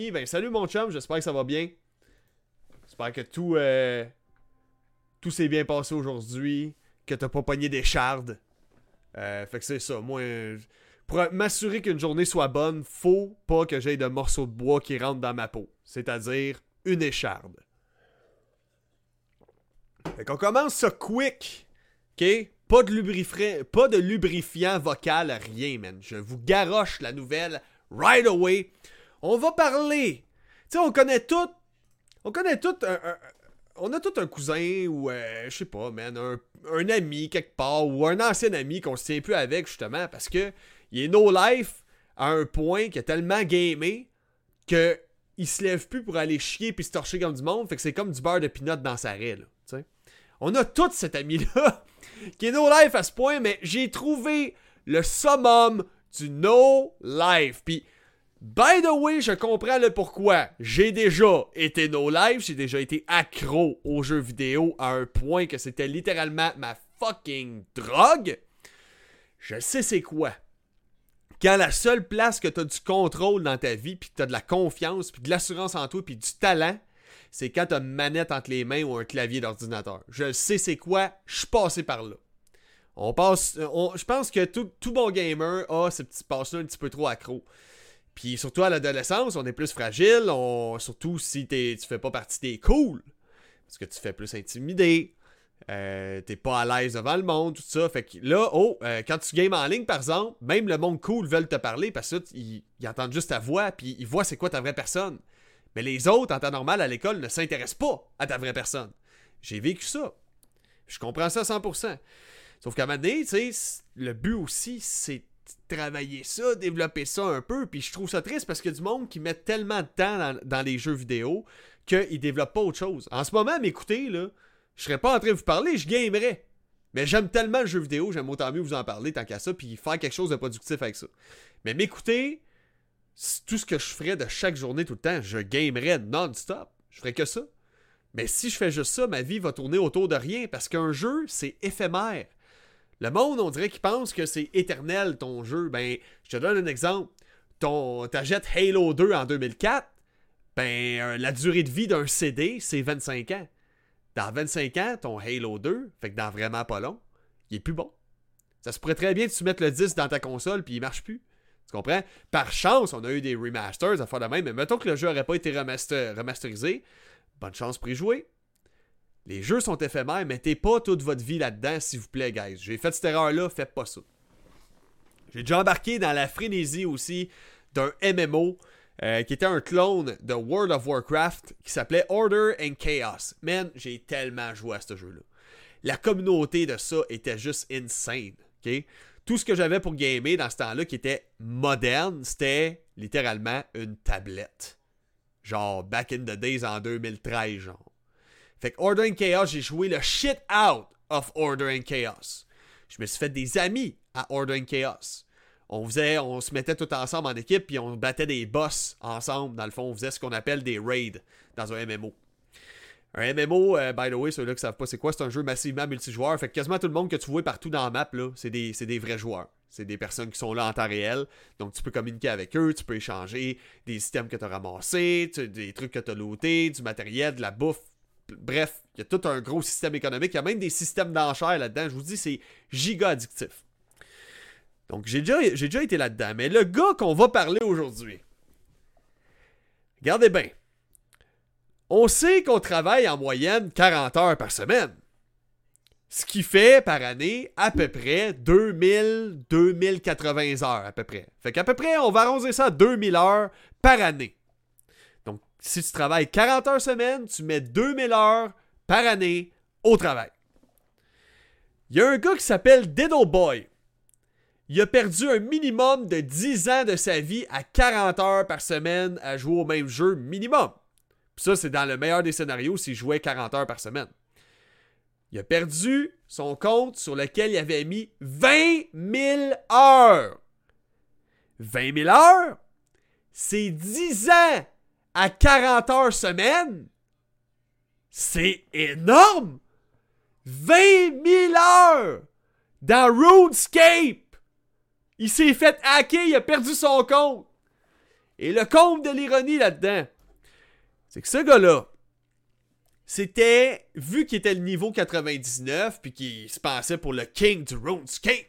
Ben, salut mon chum, j'espère que ça va bien. J'espère que tout, euh, tout s'est bien passé aujourd'hui, que t'as pas pogné des. Euh, fait que c'est ça. Pour m'assurer qu'une journée soit bonne, faut pas que j'aie de morceaux de bois qui rentrent dans ma peau. C'est-à-dire une écharde. Fait qu'on commence ça quick. OK? Pas de, lubrifiant, pas de lubrifiant vocal, rien, man. Je vous garoche la nouvelle right away. On va parler. Tu sais, on connaît tout. On connaît tout on a tout un cousin ou, euh, je sais pas, man, un, un, ami quelque part ou un ancien ami qu'on se tient plus avec, justement, parce que il est no life à un point qui est tellement gamé que il se lève plus pour aller chier puis se torcher comme du monde. Fait que c'est comme du beurre de pinot dans sa raie, là. sais. On a tout cet ami-là qui est no life à ce point, mais j'ai trouvé le summum du no life. Puis, by the way, je comprends le pourquoi. J'ai déjà été no life, j'ai déjà été accro aux jeux vidéo à un point que c'était littéralement ma fucking drogue. Je sais c'est quoi quand la seule place que tu as du contrôle dans ta vie, puis que tu as de la confiance, puis de l'assurance en toi, puis du talent, c'est quand tu as une manette entre les mains ou un clavier d'ordinateur. Je sais c'est quoi, je suis passé par là. On passe, je pense que tout, bon gamer a ce petit passe-là un petit peu trop accro. Puis surtout à l'adolescence, on est plus fragile, surtout si tu fais pas partie des cool. Parce que tu fais plus intimider, euh, t'es pas à l'aise devant le monde, tout ça. Fait que là, oh, euh, quand tu games en ligne, par exemple, même le monde cool veulent te parler parce qu'ils ils entendent juste ta voix, puis ils voient c'est quoi ta vraie personne. Mais les autres, en temps normal, à l'école, ne s'intéressent pas à ta vraie personne. J'ai vécu ça. Je comprends ça à 100%. Sauf qu'à un moment donné, le but aussi, c'est travailler ça, développer ça un peu. Puis je trouve ça triste parce qu'il y a du monde qui met tellement de temps dans, les jeux vidéo qu'ils développent pas autre chose. En ce moment, m'écouter, là, je serais pas en train de vous parler, je gamerais. Mais j'aime tellement le jeu vidéo, j'aime autant mieux vous en parler tant qu'à ça, puis faire quelque chose de productif avec ça. Mais m'écouter, tout ce que je ferais de chaque journée tout le temps, je gamerais non-stop. Je ferais que ça. Mais si je fais juste ça, ma vie va tourner autour de rien parce qu'un jeu, c'est éphémère. Le monde, on dirait qu'il pense que c'est éternel ton jeu. Ben, je te donne un exemple. Ton, t'achètes Halo 2 en 2004, ben, euh, la durée de vie d'un CD, c'est 25 ans. Dans 25 ans, ton Halo 2, fait que dans vraiment pas long, il est plus bon. Ça se pourrait très bien que tu mettes le 10 dans ta console puis il marche plus. Tu comprends? Par chance, on a eu des remasters à faire de même, mais mettons que le jeu n'aurait pas été remasterisé, bonne chance pour y jouer. Les jeux sont éphémères, mettez pas toute votre vie là-dedans, s'il vous plaît, guys. J'ai fait cette erreur-là, faites pas ça. J'ai déjà embarqué dans la frénésie aussi d'un MMO euh, qui était un clone de World of Warcraft qui s'appelait Order and Chaos. Man, j'ai tellement joué à ce jeu-là. La communauté de ça était juste insane. Tout ce que j'avais pour gamer dans ce temps-là qui était moderne, c'était littéralement une tablette. Genre back in the days en 2013, genre. Fait que Order and Chaos, j'ai joué le shit out of Order and Chaos. Je me suis fait des amis à Order and Chaos on faisait, on se mettait tout ensemble en équipe, puis on battait des boss ensemble. Dans le fond, on faisait ce qu'on appelle des raids dans un MMO. Un MMO, euh, by the way, ceux-là qui savent pas c'est quoi, c'est un jeu massivement multijoueur. Fait que quasiment tout le monde que tu vois partout dans la map, là, c'est des, des, vrais joueurs. C'est des personnes qui sont là en temps réel. Donc tu peux communiquer avec eux, tu peux échanger des systèmes que tu as ramassés, des trucs que tu as lootés, du matériel, de la bouffe. Bref, il y a tout un gros système économique. Il y a même des systèmes d'enchères là-dedans. Je vous dis, c'est giga addictif. Donc, j'ai déjà, déjà été là-dedans. Mais le gars qu'on va parler aujourd'hui, regardez bien. On sait qu'on travaille en moyenne 40 heures par semaine. Ce qui fait par année à peu près 2000, 2080 heures à peu près. Fait qu'à peu près, on va arrondir ça à 2000 heures par année. Si tu travailles 40 heures semaine, tu mets 2000 heures par année au travail. Il y a un gars qui s'appelle Diddle Boy il a perdu un minimum de 10 ans de sa vie à 40 heures par semaine à jouer au même jeu minimum. Puis ça, c'est dans le meilleur des scénarios s'il jouait 40 heures par semaine. Il a perdu son compte sur lequel il avait mis 20 000 heures. 20 000 heures, c'est 10 ans à 40 heures semaine. C'est énorme! 20 000 heures dans RuneScape! Il s'est fait hacker, il a perdu son compte. Et le comble de l'ironie là-dedans, c'est que ce gars-là, c'était, vu qu'il était le niveau 99, puis qu'il se pensait pour le king du RuneScape,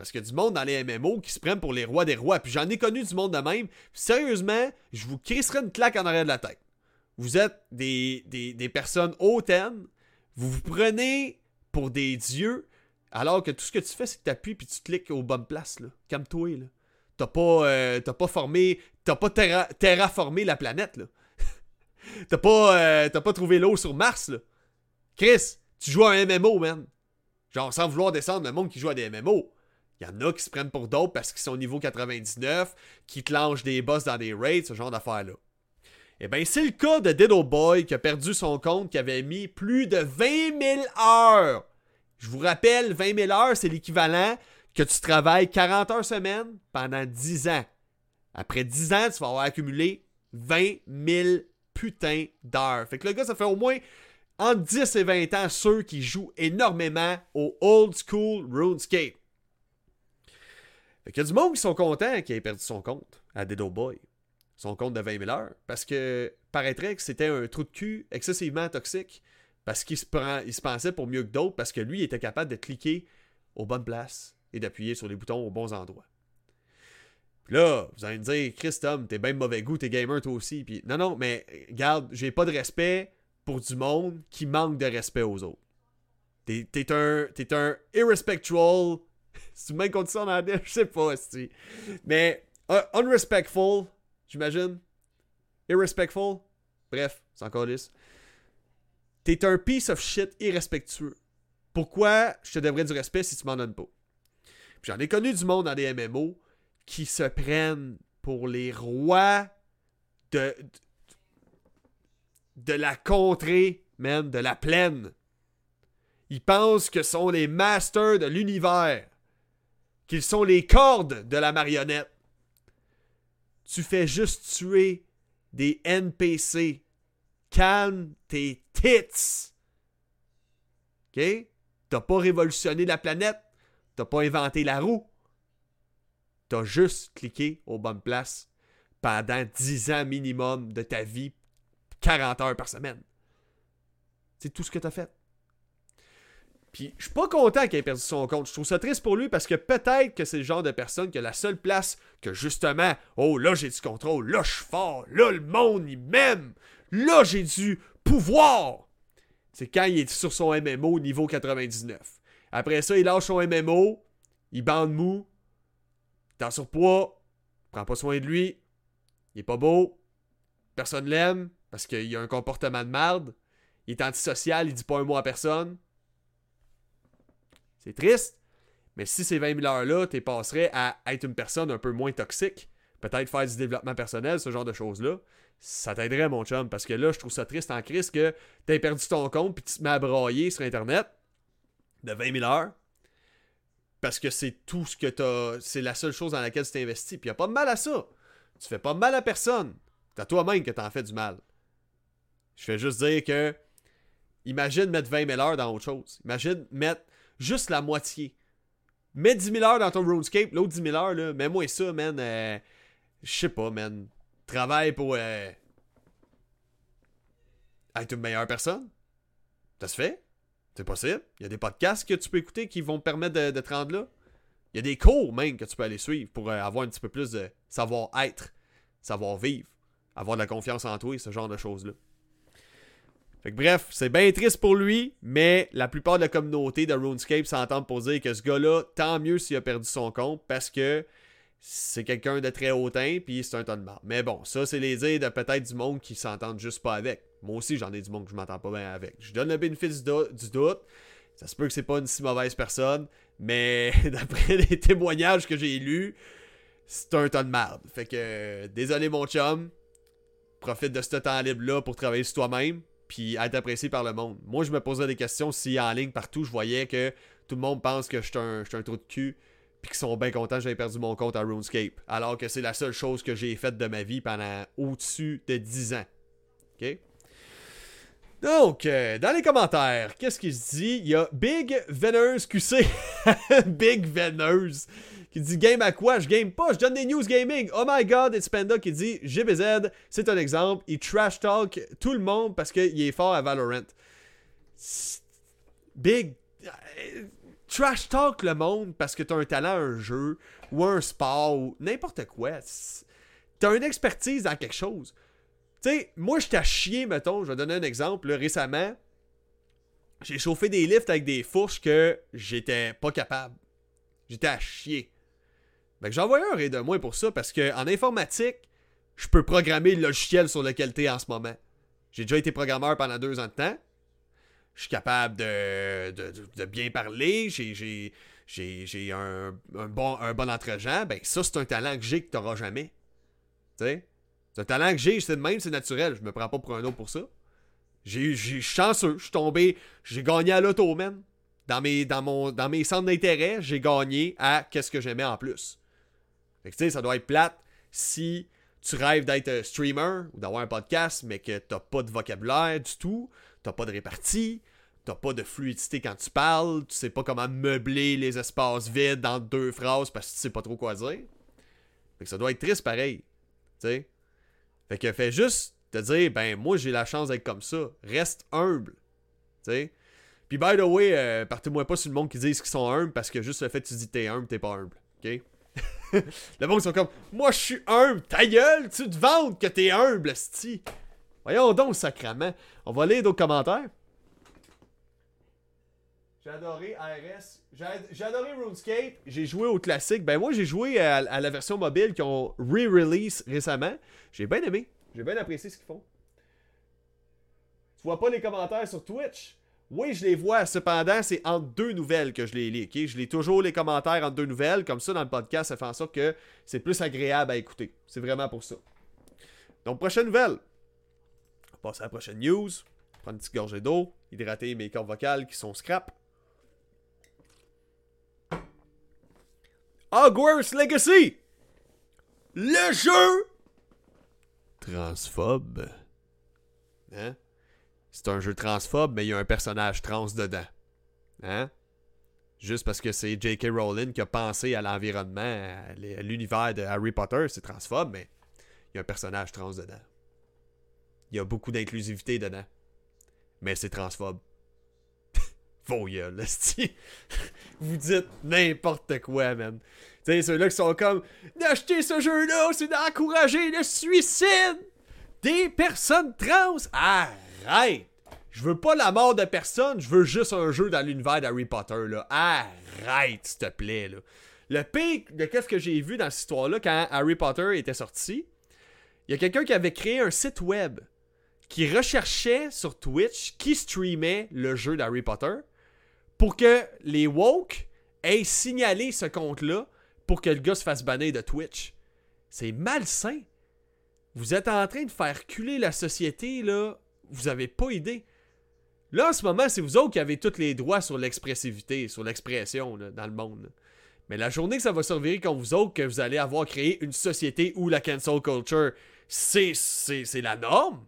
parce qu'il y a du monde dans les MMO qui se prennent pour les rois des rois, puis j'en ai connu du monde de même, sérieusement, je vous crisserai une claque en arrière de la tête. Vous êtes des, des, personnes hautaines, vous vous prenez pour des dieux, alors que tout ce que tu fais, c'est que tu appuies puis tu cliques aux bonnes places, là. Calme-toi, là. T'as pas, euh, pas formé, t'as pas terraformé la planète, là. t'as pas, euh, pas trouvé l'eau sur Mars, là. Chris, tu joues à un MMO, man. Genre, sans vouloir descendre le monde qui joue à des MMO. Il y en a qui se prennent pour d'autres parce qu'ils sont au niveau 99, qui te des boss dans des raids, ce genre d'affaires-là. Eh bien, c'est le cas de Diddle Boy qui a perdu son compte, qui avait mis plus de 20 000 heures. Je vous rappelle, 20 000 heures, c'est l'équivalent que tu travailles 40 heures semaine pendant 10 ans. Après 10 ans, tu vas avoir accumulé 20 000 putain d'heures. Fait que le gars, ça fait au moins entre 10 et 20 ans ceux qui jouent énormément au old school RuneScape. Fait qu'il y a du monde qui sont contents qu'il ait perdu son compte à Dedo Boy. Son compte de 20 000 heures. Parce que paraîtrait que c'était un trou de cul excessivement toxique. Parce qu'il se, se pensait pour mieux que d'autres. Parce que lui, il était capable de cliquer aux bonnes places et d'appuyer sur les boutons aux bons endroits. Puis là, vous allez me dire, Chris Tom, t'es bien mauvais goût, t'es gamer toi aussi. Puis non, non, mais regarde, j'ai pas de respect pour du monde qui manque de respect aux autres. T'es, un, t'es un irrespectual. C'est même qu'on en anglais, je sais pas, si. Mais unrespectful, j'imagine. Irrespectful. Bref, c'est encore lisse. T'es un piece of shit irrespectueux. Pourquoi je te devrais du respect si tu m'en donnes pas? J'en ai connu du monde dans des MMO qui se prennent pour les rois de, de la contrée, même, de la plaine. Ils pensent que sont les masters de l'univers, qu'ils sont les cordes de la marionnette. Tu fais juste tuer des NPC. Calme tes tits. OK? T'as pas révolutionné la planète. T'as pas inventé la roue. T'as juste cliqué aux bonnes places pendant 10 ans minimum de ta vie, 40 heures par semaine. C'est tout ce que t'as fait. Puis je suis pas content qu'il ait perdu son compte. Je trouve ça triste pour lui parce que peut-être que c'est le genre de personne que la seule place que justement, oh là j'ai du contrôle, là je suis fort, là le monde il m'aime, là j'ai du pouvoir. C'est quand il est sur son MMO niveau 99. Après ça, il lâche son MMO, il bande mou, il en surpoids, prend pas soin de lui, il est pas beau, personne l'aime parce qu'il a un comportement de merde, il est antisocial, il dit pas un mot à personne. C'est triste, mais si ces 20 000 heures-là, tu passerais à être une personne un peu moins toxique, peut-être faire du développement personnel, ce genre de choses-là, ça t'aiderait, mon chum, parce que là, je trouve ça triste en crise que t'aies perdu ton compte puis tu te mets à brailler sur Internet de 20 000 heures parce que c'est tout ce que t'as. C'est la seule chose dans laquelle tu t'investis. Puis y a pas de mal à ça. Tu fais pas de mal à personne. C'est à toi-même que t'en fais du mal. Je fais juste dire que. Imagine mettre 20 000 heures dans autre chose. Imagine mettre juste la moitié. Mets 10 000 heures dans ton RuneScape, l'autre 10 000 heures, là, mets-moi ça, man. Euh, je sais pas, man. Travaille pour. Euh, être une meilleure personne. Ça se fait. C'est possible. Il y a des podcasts que tu peux écouter qui vont te permettre de, te rendre là. Il y a des cours même que tu peux aller suivre pour euh, avoir un petit peu plus de savoir-être, savoir-vivre, avoir de la confiance en toi et ce genre de choses-là. Bref, c'est bien triste pour lui, mais la plupart de la communauté de RuneScape s'entend pour dire que ce gars-là, tant mieux s'il a perdu son compte parce que c'est quelqu'un de très hautain puis c'est un ton de marde. Mais bon, ça c'est les idées de peut-être du monde qui s'entendent juste pas avec. Moi aussi, j'en ai du monde que je m'entends pas bien avec. Je donne le bénéfice du doute. Ça se peut que c'est pas une si mauvaise personne, mais d'après les témoignages que j'ai lus, c'est un ton de merde. Fait que, désolé mon chum, profite de ce temps libre-là pour travailler sur toi-même, puis être apprécié par le monde. Moi, je me posais des questions si en ligne partout, je voyais que tout le monde pense que je suis un, trou de cul, puis qu'ils sont bien contents que j'avais perdu mon compte à RuneScape. Alors que c'est la seule chose que j'ai faite de ma vie pendant au-dessus de 10 ans. OK? Donc, euh, dans les commentaires, qu'est-ce qu'il se dit? Il y a Big Veneuse QC, Big Veneuse, qui dit Game à quoi? Je game pas, je donne des news gaming. Oh my god, it's Panda qui dit GBZ, c'est un exemple. Il trash talk tout le monde parce qu'il est fort à Valorant. Big. Trash talk le monde parce que t'as un talent à un jeu ou un sport ou n'importe quoi. T'as une expertise dans quelque chose. Tu sais, moi, je t'ai chier, mettons, je vais donner un exemple. récemment, j'ai chauffé des lifts avec des fourches que j'étais pas capable. J'étais à chier. Ben, envoyé un raid de moins pour ça parce que en informatique, je peux programmer le logiciel sur lequel t'es en ce moment. J'ai déjà été programmeur pendant deux ans de temps. Je suis capable de, de, bien parler. J'ai, j'ai, un, bon, un bon entre-gens. Ben, ça, c'est un talent que j'ai que jamais. Tu sais? C'est un talent que j'ai, c'est de même, c'est naturel. Je me prends pas pour un autre pour ça. J'ai, j'ai chanceux, je suis tombé, j'ai gagné à l'auto, man. Dans mes, dans, mon, dans mes centres d'intérêt, j'ai gagné à qu'est-ce que j'aimais en plus. Fait que tu sais, ça doit être plate si tu rêves d'être streamer ou d'avoir un podcast, mais que t'as pas de vocabulaire du tout, t'as pas de répartie, t'as pas de fluidité quand tu parles, tu sais pas comment meubler les espaces vides dans deux phrases parce que tu sais pas trop quoi dire. Fait que ça doit être triste pareil. Sais? Fait que fais juste te dire, ben moi j'ai la chance d'être comme ça. Reste humble. Sais? Puis by the way, euh, partez-moi pas sur le monde qui dit qu'ils sont humbles parce que juste le fait que tu dis t'es humble, t'es pas humble. OK? Le monde sont comme Moi je suis humble, ta gueule, tu te vantes que t'es humble, sti. Voyons donc, sacrament. On va lire d'autres commentaires. J'ai adoré ARS. J'ai adoré RuneScape. J'ai joué au classique. Ben moi j'ai joué à, la version mobile qui ont re-release récemment. J'ai bien aimé. J'ai bien apprécié ce qu'ils font. Tu vois pas les commentaires sur Twitch? Oui, je les vois. Cependant, c'est entre deux nouvelles que je les lis. Je lis toujours les commentaires entre deux nouvelles. Comme ça, dans le podcast, ça fait en sorte que c'est plus agréable à écouter. C'est vraiment pour ça. Donc, prochaine nouvelle. On va passer à la prochaine news. Prendre une petite gorgée d'eau. Hydrater mes cordes vocales qui sont scrap. Hogwarts Legacy! Le jeu transphobe. Hein? C'est un jeu transphobe, mais il y a un personnage trans dedans. Hein? Juste parce que c'est J.K. Rowling qui a pensé à l'environnement, à l'univers de Harry Potter, c'est transphobe, mais il y a un personnage trans dedans. Il y a beaucoup d'inclusivité dedans. Mais c'est transphobe. Vos gueules, Vous dites n'importe quoi, man. Tu sais, ceux-là qui sont comme D'acheter ce jeu-là, c'est d'encourager le suicide des personnes trans. Arrête! Je veux pas la mort de personne, je veux juste un jeu dans l'univers d'Harry Potter, là. Arrête, s'il te plaît, là. Le pic de qu'est-ce que j'ai vu dans cette histoire-là, quand Harry Potter était sorti, il y a quelqu'un qui avait créé un site web qui recherchait sur Twitch qui streamait le jeu d'Harry Potter pour que les woke aient signalé ce compte-là pour que le gars se fasse bannir de Twitch. C'est malsain. Vous êtes en train de faire culer la société, là. Vous avez pas idée. Là, en ce moment, c'est vous autres qui avez tous les droits sur l'expressivité, sur l'expression dans le monde. Mais la journée que ça va servir comme vous autres, que vous allez avoir créé une société où la cancel culture, c'est, la norme,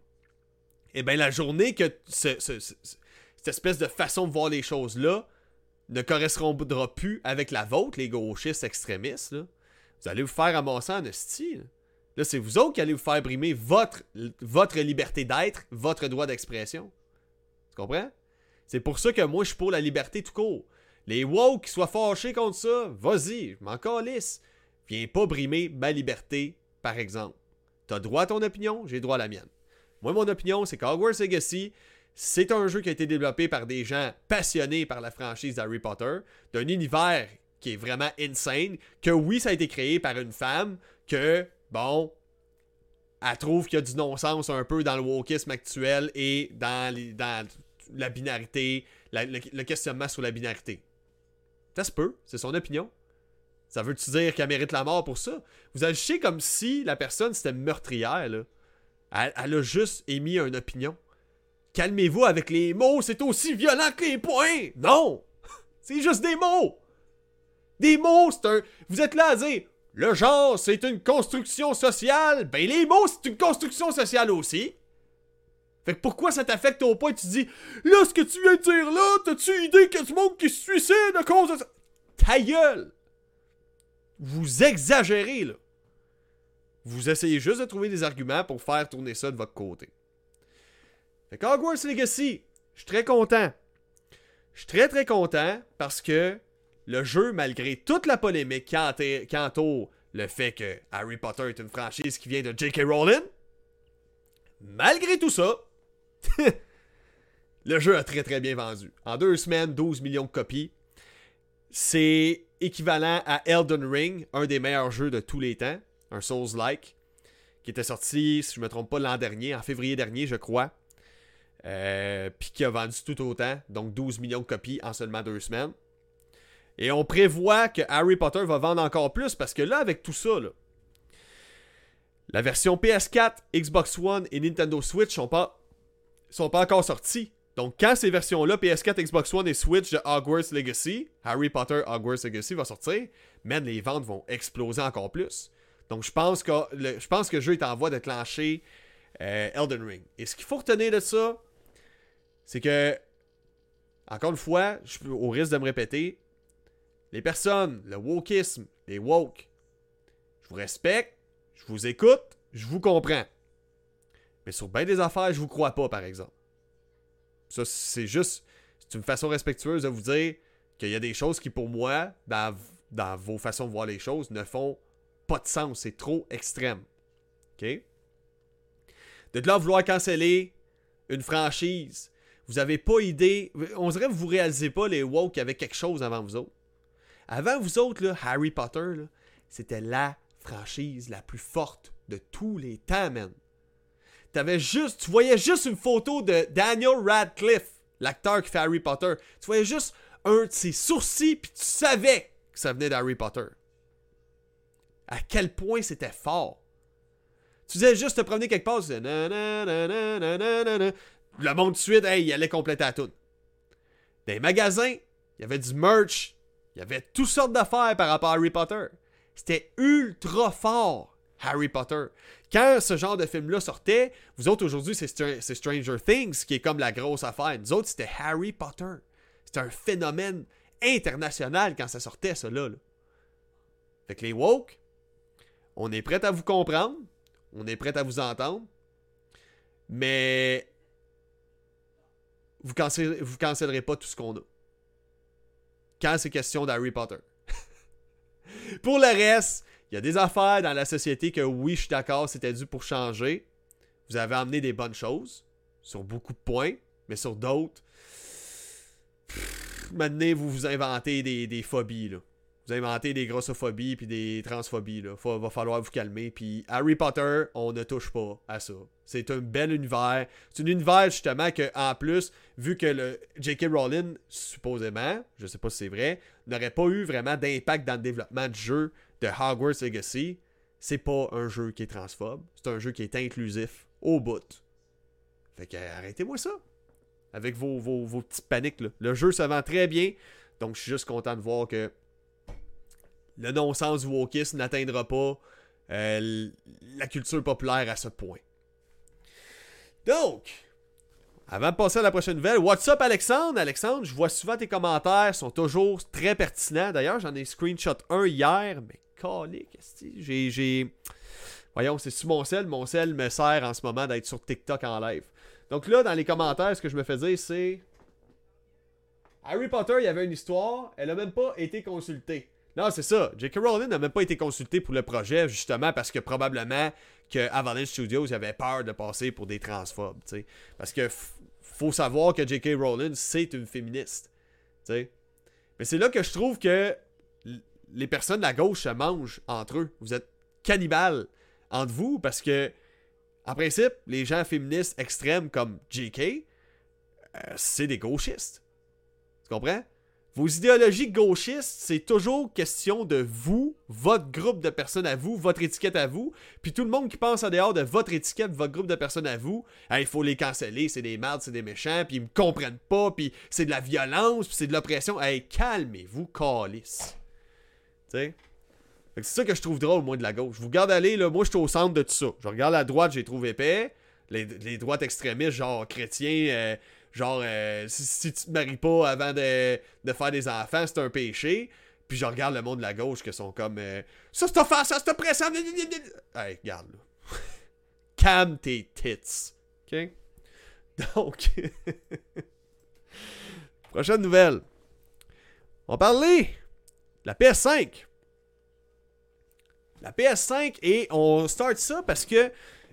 eh bien la journée que cette espèce de façon de voir les choses-là ne correspondra plus avec la vôtre, les gauchistes extrémistes, vous allez vous faire ramasser en style. Là, c'est vous autres qui allez vous faire brimer votre liberté d'être, votre droit d'expression. Tu comprends? C'est pour ça que moi, je suis pour la liberté tout court. Les woke qui soient fâchés contre ça, vas-y, je m'en calisse. Viens pas brimer ma liberté, par exemple. T'as droit à ton opinion, j'ai droit à la mienne. Moi, mon opinion, c'est qu'Hogwarts Legacy, c'est un jeu qui a été développé par des gens passionnés par la franchise d'Harry Potter, d'un univers qui est vraiment insane, que oui, ça a été créé par une femme, que, bon, elle trouve qu'il y a du non-sens un peu dans le wokisme actuel et dans, la binarité, le, questionnement sur la binarité. Ça se peut, c'est son opinion. Ça veut-tu dire qu'elle mérite la mort pour ça? Vous agissez comme si la personne c'était meurtrière, là. Elle, elle, a juste émis une opinion. Calmez-vous avec les mots, c'est aussi violent que les points! Non! C'est juste des mots! Des mots, c'est un. Vous êtes là à dire le genre, c'est une construction sociale. Ben, les mots, c'est une construction sociale aussi. Fait que pourquoi ça t'affecte au point et tu dis Là, ce que tu viens de dire là, t'as-tu idée qu'il y a du monde qui se suicide à cause de ça? Ta gueule! vous exagérez, là. Vous essayez juste de trouver des arguments pour faire tourner ça de votre côté. Fait que Hogwarts Legacy, je suis très content. Je suis très très content parce que le jeu, malgré toute la polémique entoure le fait que Harry Potter est une franchise qui vient de J.K. Rowling, malgré tout ça, le jeu a très très bien vendu. En deux semaines, 12 millions de copies. C'est équivalent à Elden Ring, un des meilleurs jeux de tous les temps, un Souls-like, qui était sorti, si je ne me trompe pas, l'an dernier, en février dernier, je crois. Euh, puis qui a vendu tout autant, donc 12 millions de copies en seulement deux semaines. Et on prévoit que Harry Potter va vendre encore plus parce que là, avec tout ça, la version PS4, Xbox One et Nintendo Switch sont pas, sont pas encore sorties. Donc, quand ces versions-là, PS4, Xbox One et Switch de Hogwarts Legacy, Harry Potter Hogwarts Legacy va sortir, man, les ventes vont exploser encore plus. Donc, je pense que le, je jeu est en voie de clencher euh, Elden Ring. Et ce qu'il faut retenir de ça, c'est que, encore une fois, je, au risque de me répéter, les personnes, le wokisme, les woke, je vous respecte, je vous écoute, je vous comprends. Mais sur bien des affaires, je vous crois pas, par exemple. Ça, c'est juste, c'est une façon respectueuse de vous dire qu'il y a des choses qui, pour moi, dans, vos façons de voir les choses, ne font pas de sens. C'est trop extrême. OK? De là vouloir canceller une franchise vous avez pas idée. On dirait que vous réalisez pas les woke avait quelque chose avant vous autres. Avant vous autres, là, Harry Potter, c'était la franchise la plus forte de tous les temps, man. Juste, tu voyais juste une photo de Daniel Radcliffe, l'acteur qui fait Harry Potter. Tu voyais juste un de ses sourcils, puis tu savais que ça venait d'Harry Potter. À quel point c'était fort. Tu disais juste te promener quelque part, tu disais le monde de suite, hey, il allait compléter à tout. Dans magasins, il y avait du merch, il y avait toutes sortes d'affaires par rapport à Harry Potter. C'était ultra fort, Harry Potter. Quand ce genre de film-là sortait, vous autres aujourd'hui, c'est Stranger Things qui est comme la grosse affaire. Nous autres, c'était Harry Potter. C'était un phénomène international quand ça sortait, ça là. Fait que les woke, on est prêt à vous comprendre, on est prêt à vous entendre, mais vous vous cancellerez pas tout ce qu'on a. Quand c'est question d'Harry Potter. pour le reste, il y a des affaires dans la société que oui, je suis d'accord, c'était dû pour changer. Vous avez amené des bonnes choses sur beaucoup de points, mais sur d'autres, maintenant vous vous inventez des, des phobies là. Vous inventez des grossophobies puis des transphobies. Là. va falloir vous calmer. Puis Harry Potter, on ne touche pas à ça. C'est un bel univers. C'est un univers justement que, en plus, vu que le J.K. Rowling, supposément, je sais pas si c'est vrai, n'aurait pas eu vraiment d'impact dans le développement du jeu de Hogwarts Legacy, c'est pas un jeu qui est transphobe. C'est un jeu qui est inclusif au bout. Fait que arrêtez-moi ça. Avec vos, vos, vos petites paniques. Là. Le jeu se vend très bien. Donc je suis juste content de voir que le non-sens du wokisme n'atteindra pas euh, la culture populaire à ce point. Donc, avant de passer à la prochaine nouvelle, what's up Alexandre? Alexandre, je vois souvent tes commentaires, sont toujours très pertinents. D'ailleurs, j'en ai screenshot un hier, mais calique, j'ai... j'ai... Voyons, c'est sur mon sel. Mon sel me sert en ce moment d'être sur TikTok en live. Donc là, dans les commentaires, ce que je me fais dire, c'est... Harry Potter, il y avait une histoire, elle a même pas été consultée. Non, c'est ça. J.K. Rowling n'a même pas été consulté pour le projet, justement parce que probablement que Avalanche Studios avait peur de passer pour des transphobes. sais. Parce que faut savoir que J.K. Rowling, c'est une féministe. sais. Mais c'est là que je trouve que les personnes de la gauche se mangent entre eux. Vous êtes cannibales entre vous parce que, en principe, les gens féministes extrêmes comme J.K., euh, c'est des gauchistes. Tu comprends? Vos idéologies gauchistes, c'est toujours question de vous, votre groupe de personnes à vous, votre étiquette à vous. Puis tout le monde qui pense en dehors de votre étiquette, votre groupe de personnes à vous, il faut les canceller, c'est des merdes, c'est des méchants, puis ils me comprennent pas, puis c'est de la violence, puis c'est de l'oppression. Hey, calmez-vous, calice. Tu? C'est ça que je trouve drôle, moi, de la gauche. Je vous garde aller, là, moi, je suis au centre de tout ça. Je regarde la droite, j'ai trouvé épais. Les, les droites extrémistes, genre chrétiens, euh, Genre, euh, si, tu te maries pas avant de, faire des enfants, c'est un péché. Puis je regarde le monde de la gauche qui sont comme euh, Ça, c'est offensant, ça, c'est oppressant. Hey, regarde là. Calme tes tits. OK? Donc. Prochaine nouvelle. On va parler de la PS5. La PS5 et on start ça parce que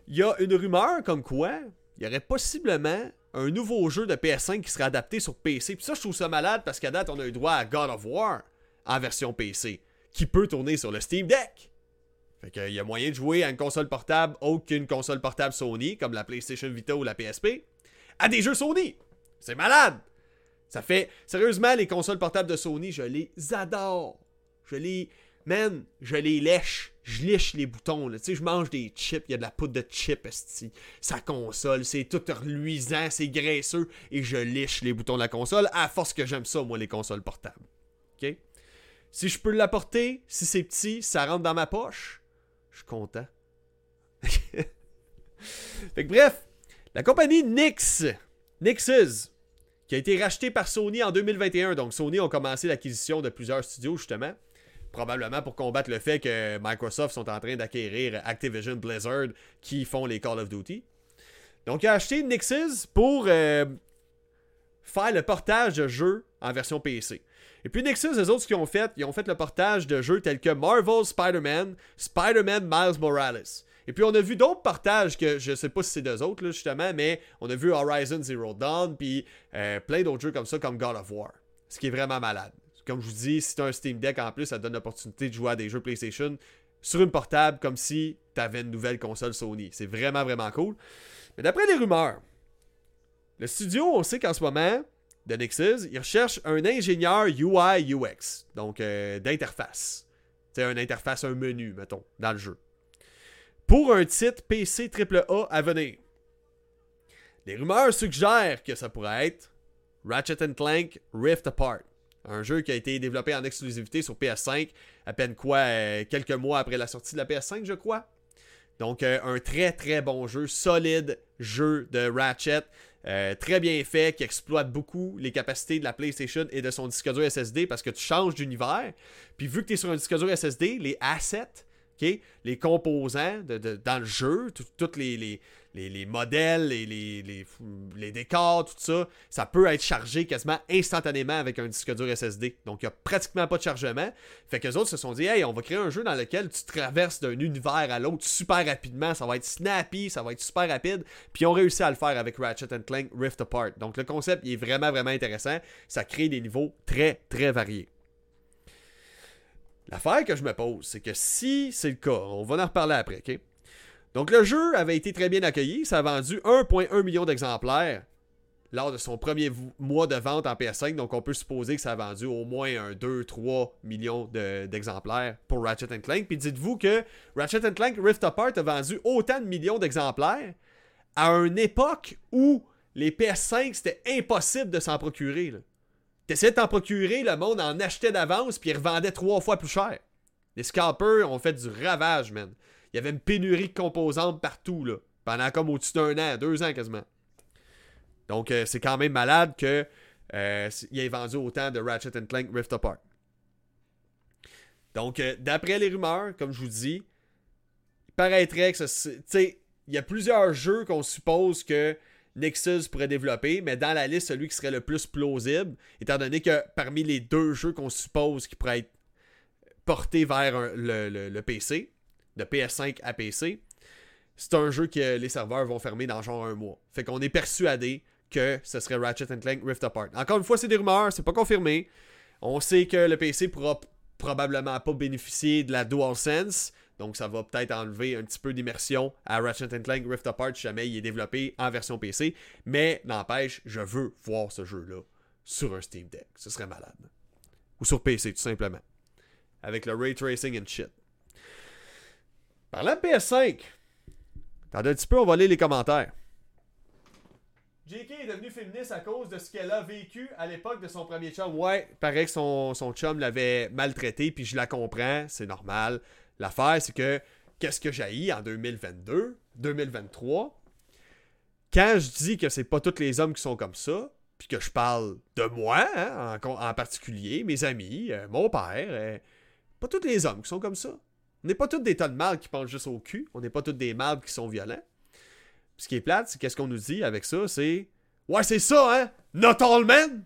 il y a une rumeur comme quoi il y aurait possiblement un nouveau jeu de PS5 qui serait adapté sur PC. Puis ça, je trouve ça malade parce qu'à date, on a eu droit à God of War en version PC qui peut tourner sur le Steam Deck. Fait qu'il y a moyen de jouer à une console portable autre qu'une console portable Sony, comme la PlayStation Vita ou la PSP, à des jeux Sony. C'est malade! Ça fait. Sérieusement, les consoles portables de Sony, je les adore. Je les. Man, je les lèche. Je liche les boutons. Tu sais, je mange des chips. Il y a de la poudre de chips, esti. Sa console, c'est tout reluisant, c'est graisseux. Et je liche les boutons de la console à force que j'aime ça, moi, les consoles portables. OK? Si je peux l'apporter, si c'est petit, ça rentre dans ma poche, je suis content. fait que bref, la compagnie Nix, Nixes, qui a été rachetée par Sony en 2021. Donc Sony ont commencé l'acquisition de plusieurs studios justement, probablement pour combattre le fait que Microsoft sont en train d'acquérir Activision Blizzard qui font les Call of Duty. Donc il a acheté Nixes pour euh, faire le portage de jeux en version PC. Et puis Nixes, les autres, ce qu'ils ont fait, ils ont fait le portage de jeux tels que Marvel Spider-Man, Spider-Man Miles Morales. Et puis on a vu d'autres partages que je sais pas si c'est d'eux autres, justement, mais on a vu Horizon Zero Dawn, puis euh, plein d'autres jeux comme ça, comme God of War. Ce qui est vraiment malade. Comme je vous dis, si tu as un Steam Deck en plus, ça te donne l'opportunité de jouer à des jeux PlayStation sur une portable comme si tu avais une nouvelle console Sony. C'est vraiment, vraiment cool. Mais d'après les rumeurs, le studio, on sait qu'en ce moment, de Nixes, il recherche un ingénieur UI UX, donc euh, d'interface. C'est une interface, un menu, mettons, dans le jeu pour un titre PC AAA à venir. Les rumeurs suggèrent que ça pourrait être Ratchet Clank Rift Apart, un jeu qui a été développé en exclusivité sur PS5 à peine quoi euh, quelques mois après la sortie de la PS5, je crois. Donc euh, un très très bon jeu, solide jeu de Ratchet, euh, très bien fait, qui exploite beaucoup les capacités de la PlayStation et de son disque dur SSD parce que tu changes d'univers. Puis vu que tu es sur un disque dur SSD, les assets les composants dans le jeu, tous les, les, modèles, les, les, décors, tout ça, ça peut être chargé quasiment instantanément avec un disque dur SSD. Donc, il n'y a pratiquement pas de chargement. Fait que les autres se sont dit, hey, on va créer un jeu dans lequel tu traverses d'un univers à l'autre super rapidement. Ça va être snappy, ça va être super rapide. Puis, ils ont réussi à le faire avec Ratchet Clank Rift Apart. Donc, le concept est vraiment, vraiment intéressant. Ça crée des niveaux très, très variés. L'affaire que je me pose, c'est que si c'est le cas, on va en reparler après, ok? Donc le jeu avait été très bien accueilli, ça a vendu 1.1 million d'exemplaires lors de son premier mois de vente en PS5, donc on peut supposer que ça a vendu au moins un 2-3 millions d'exemplaires pour Ratchet Clank. Puis dites-vous que Ratchet Clank Rift Apart a vendu autant de millions d'exemplaires à une époque où les PS5 c'était impossible de s'en procurer. T'essayais de t'en procurer, le monde en achetait d'avance, puis il revendait trois fois plus cher. Les scalpers ont fait du ravage, man. Il y avait une pénurie de composantes partout, là. Pendant comme au-dessus d'un an, deux ans quasiment. Donc, euh, c'est quand même malade que euh, il ait vendu autant de Ratchet Clank Rift Apart. Donc, euh, d'après les rumeurs, comme je vous dis, il paraîtrait que ça. Il y a plusieurs jeux qu'on suppose que Nexus pourrait développer, mais dans la liste, celui qui serait le plus plausible, étant donné que parmi les deux jeux qu'on suppose qui pourraient être portés vers le, PC, de PS5 à PC, c'est un jeu que les serveurs vont fermer dans genre un mois. Fait qu'on est persuadé que ce serait Ratchet Clank Rift Apart. Encore une fois, c'est des rumeurs, c'est pas confirmé. On sait que le PC pourra probablement pas bénéficier de la DualSense, donc ça va peut-être enlever un petit peu d'immersion à Ratchet Clank Rift Apart si jamais il est développé en version PC. Mais n'empêche, je veux voir ce jeu-là sur un Steam Deck. Ce serait malade. Ou sur PC, tout simplement. Avec le ray tracing and shit. Parlant de PS5, attendez un petit peu, on va lire les commentaires. JK est devenue féministe à cause de ce qu'elle a vécu à l'époque de son premier chum. Ouais, paraît que son, son chum l'avait maltraité, puis je la comprends, c'est normal. L'affaire, c'est que qu'est-ce que j'ai en 2022, 2023 Quand je dis que c'est pas tous les hommes qui sont comme ça, puis que je parle de moi hein, en, particulier, mes amis, euh, mon père, euh, pas tous les hommes qui sont comme ça. On n'est pas tous des tonnes de mâles qui pensent juste au cul. On n'est pas tous des mâles qui sont violents. ce qui est plate, c'est qu'est-ce qu'on nous dit avec ça, c'est Ouais, c'est ça, hein? Not all men!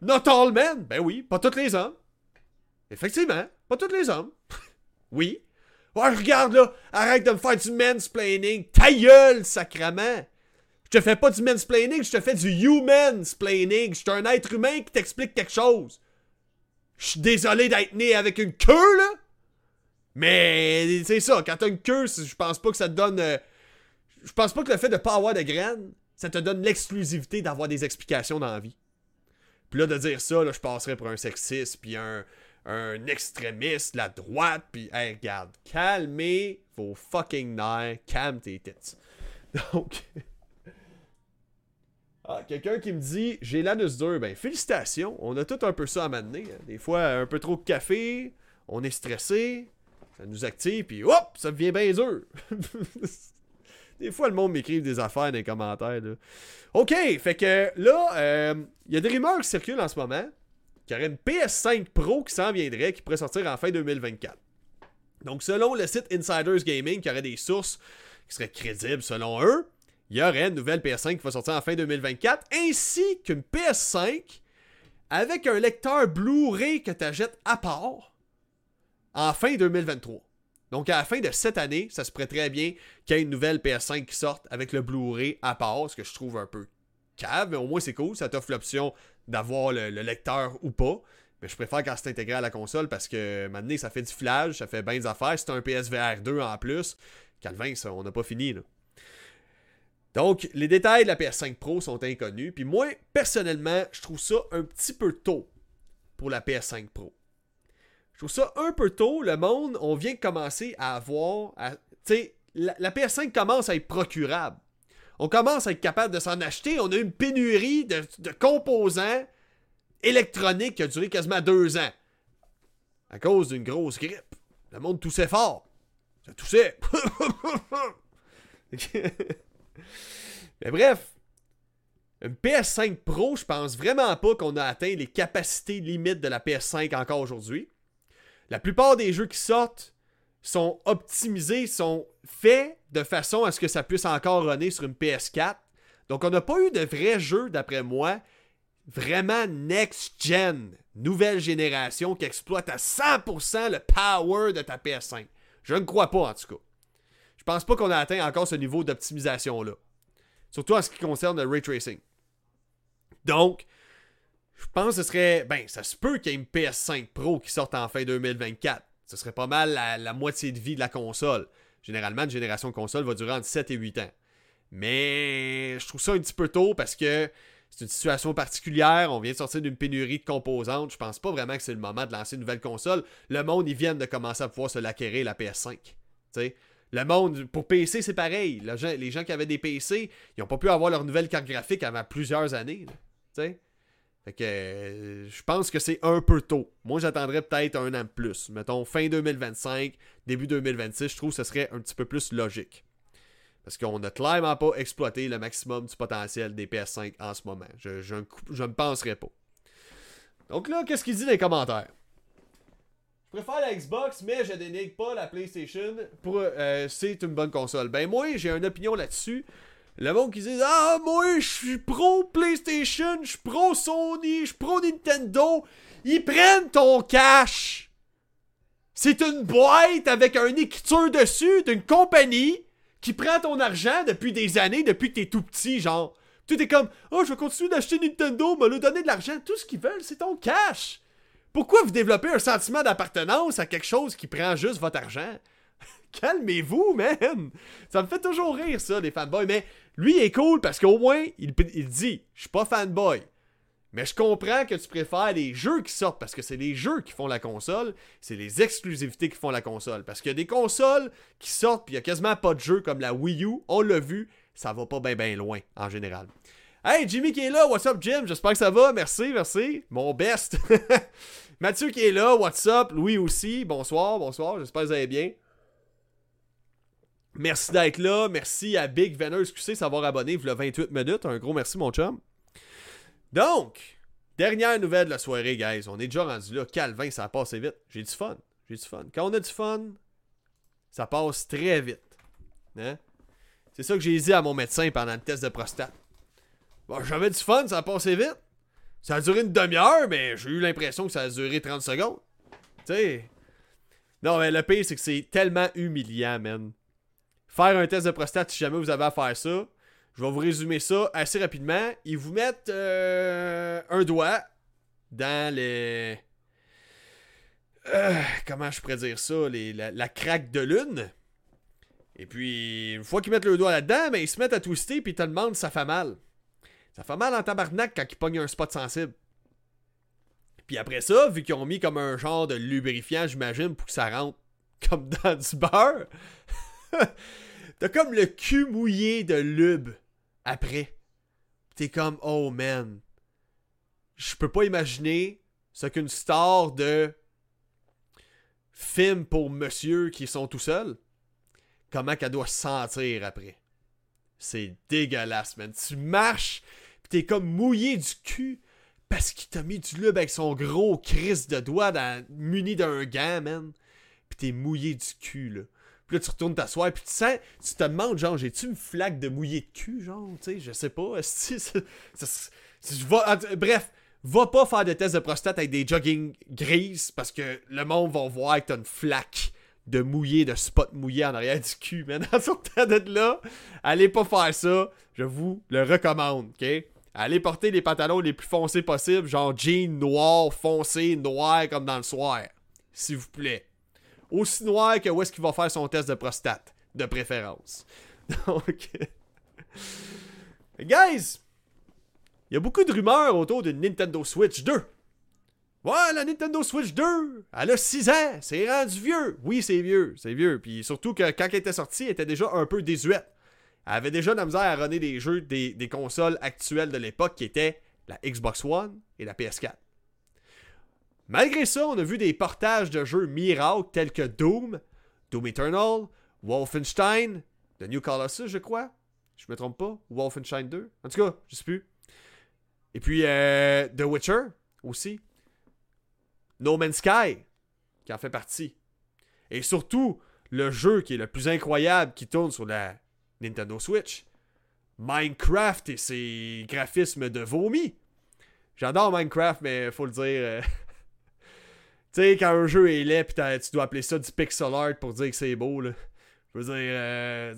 Not all men! Ben oui, pas tous les hommes. Effectivement, pas tous les hommes. oui. Ouais, regarde là, arrête de me faire du mansplaining. Ta gueule, sacrament! Je te fais pas du mansplaining, je te fais du humansplaining. Je suis un être humain qui t'explique quelque chose. Je suis désolé d'être né avec une queue, là. Mais c'est ça, quand t'as une queue, je pense pas que ça te donne. Euh, je pense pas que le fait de pas avoir de graines, ça te donne l'exclusivité d'avoir des explications dans la vie. Puis là, de dire ça, je passerais pour un sexiste, puis un, un extrémiste, la droite, puis hey, regarde, calmez vos fucking nerfs, calme tes têtes. Donc. Ah, quelqu'un qui me dit j'ai l'anus dur, ben félicitations, on a tout un peu ça à m'amener. Des fois, un peu trop de café, on est stressé, ça nous active, puis hop, ça devient bien dur. des fois, le monde m'écrit des affaires dans les commentaires. Ok, fait que là, il euh, y a des rumeurs qui circulent en ce moment qu'il y aurait une PS5 Pro qui s'en viendrait, qui pourrait sortir en fin 2024. Donc, selon le site Insiders Gaming, qui aurait des sources qui seraient crédibles selon eux, il y aurait une nouvelle PS5 qui va sortir en fin 2024, ainsi qu'une PS5 avec un lecteur Blu-ray que tu achètes à part en fin 2023. Donc à la fin de cette année, ça se prête très bien qu'il y ait une nouvelle PS5 qui sorte avec le Blu-ray à part, ce que je trouve un peu cave, mais au moins c'est cool, ça t'offre l'option d'avoir le, lecteur ou pas. Mais je préfère quand c'est intégré à la console parce que maintenant ça fait du flash, ça fait bien des affaires. C'est un PSVR 2 en plus. Calvin, ça, on n'a pas fini là. Donc, les détails de la PS5 Pro sont inconnus. Puis moi, personnellement, je trouve ça un petit peu tôt pour la PS5 Pro. Trouve ça un peu tôt. Le monde, on vient de commencer à avoir. Tu sais, la, PS5 commence à être procurable. On commence à être capable de s'en acheter. On a une pénurie de, composants électroniques qui a duré quasiment deux ans. À cause d'une grosse grippe. Le monde toussait fort. Ça toussait. Mais bref, une PS5 Pro, je pense vraiment pas qu'on a atteint les capacités limites de la PS5 encore aujourd'hui. La plupart des jeux qui sortent sont optimisés, sont faits de façon à ce que ça puisse encore runner sur une PS4. Donc on n'a pas eu de vrais jeux, d'après moi, vraiment next-gen, nouvelle génération qui exploite à 100% le power de ta PS5. Je ne crois pas en tout cas. Je pense pas qu'on a atteint encore ce niveau d'optimisation-là. Surtout en ce qui concerne le ray tracing. Donc, je pense que ce serait. Ben, ça se peut qu'il y ait une PS5 Pro qui sorte en fin 2024. Ce serait pas mal la, moitié de vie de la console. Généralement, une génération de console va durer entre 7 et 8 ans. Mais je trouve ça un petit peu tôt parce que c'est une situation particulière. On vient de sortir d'une pénurie de composantes. Je pense pas vraiment que c'est le moment de lancer une nouvelle console. Le monde, ils viennent de commencer à pouvoir se l'acquérir la PS5. sais? Le monde, pour PC, c'est pareil. les gens qui avaient des PC, ils n'ont pas pu avoir leur nouvelle carte graphique avant plusieurs années. Fait que euh, je pense que c'est un peu tôt. Moi, j'attendrais peut-être un an de plus. Mettons fin 2025, début 2026, je trouve que ce serait un petit peu plus logique. Parce qu'on n'a clairement pas exploité le maximum du potentiel des PS5 en ce moment. Je, je, je ne penserais pas. Donc là, qu'est-ce qu'il dit dans les commentaires? Je préfère la Xbox, mais je dénigre pas la PlayStation. Pour, euh, c'est une bonne console. Ben moi, j'ai une opinion là-dessus. Le monde qui dit Ah, moi, je suis pro PlayStation, je suis pro Sony, je suis pro Nintendo. Ils prennent ton cash. C'est une boîte avec un écriture dessus d'une compagnie qui prend ton argent depuis des années, depuis que t'es tout petit, genre. Tout est comme Oh, je vais continuer d'acheter Nintendo, me le donner de l'argent. Tout ce qu'ils veulent, c'est ton cash. Pourquoi vous développez un sentiment d'appartenance à quelque chose qui prend juste votre argent? Calmez-vous, man! Ça me fait toujours rire, ça, les fanboys. Mais lui, est cool parce qu'au moins, il, dit Je suis pas fanboy. Mais je comprends que tu préfères les jeux qui sortent parce que c'est les jeux qui font la console, c'est les exclusivités qui font la console. Parce qu'il y a des consoles qui sortent puis il y a quasiment pas de jeux comme la Wii U, on l'a vu, ça va pas bien ben loin en général. Hey, Jimmy qui est là, what's up Jim? J'espère que ça va, merci, merci. Mon best. Mathieu qui est là, what's up? Louis aussi, bonsoir, bonsoir, j'espère que vous allez bien. Merci d'être là, merci à Big Veneuse QC savoir abonné, vous 28 minutes, un gros merci mon chum. Donc, dernière nouvelle de la soirée, guys. On est déjà rendu là. Calvin, ça a passé vite. J'ai du fun. J'ai du fun. Quand on a du fun, ça passe très vite. Hein? C'est ça que j'ai dit à mon médecin pendant le test de prostate. Bon, j'avais du fun, ça passé vite. Ça a duré une demi-heure, mais j'ai eu l'impression que ça a duré 30 secondes. Tu sais? Non, mais le pire, c'est que c'est tellement humiliant, man. Faire un test de prostate, si jamais vous avez à faire ça, je vais vous résumer ça assez rapidement. Ils vous mettent euh, un doigt dans les. Euh, comment je pourrais dire ça la, craque de lune. Et puis, une fois qu'ils mettent le doigt là-dedans, ben, ils se mettent à twister puis ils te demandent si ça fait mal. Ça fait mal en tabarnak quand ils pognent un spot sensible. Puis après ça, vu qu'ils ont mis comme un genre de lubrifiant, j'imagine, pour que ça rentre comme dans du beurre, t'as comme le cul mouillé de lube après. T'es comme, oh man. Je peux pas imaginer ce qu'une star de film pour monsieur qui sont tout seuls, comment qu'elle doit se sentir après. C'est dégueulasse, man. Tu marches, pis t'es comme mouillé du cul parce qu'il t'a mis du lube avec son gros crise de doigt muni d'un gant, man. Pis t'es mouillé du cul, là. Puis là, tu retournes t'asseoir, puis tu sens, tu te demandes, genre, j'ai-tu une flaque de mouillé de cul, genre, tu sais, je sais pas. bref, va pas faire de tests de prostate avec des jogging grises parce que le monde va voir que t'as une flaque de mouillé, de spot mouillé en arrière du cul. Mais en sortant de là, allez pas faire ça. Je vous le recommande, ok? Allez porter les pantalons les plus foncés possibles, genre jeans noir, foncé, noir comme dans le soir. S'il vous plaît. Aussi noir que où est-ce qu'il va faire son test de prostate, de préférence. Donc. Guys, il y a beaucoup de rumeurs autour d'une Nintendo Switch 2. Ouais, la Nintendo Switch 2, elle a 6 ans, c'est rendu vieux. Oui, c'est vieux, c'est vieux. Puis surtout que quand elle était sortie, elle était déjà un peu désuète. Elle avait déjà de la misère à runner des jeux des, des consoles actuelles de l'époque qui étaient la Xbox One et la PS4. Malgré ça, on a vu des portages de jeux miracles tels que Doom, Doom Eternal, Wolfenstein, The New Colossus, je crois. Je me trompe pas. Wolfenstein 2. En tout cas, je sais plus. Et puis euh, The Witcher aussi. No Man's Sky, qui en fait partie. Et surtout, le jeu qui est le plus incroyable qui tourne sur la Nintendo Switch. Minecraft et ses graphismes de vomi. J'adore Minecraft, mais faut le dire. Euh, tu sais, quand un jeu est laid, pis tu dois appeler ça du pixel art pour dire que c'est beau, là. Je veux dire, euh,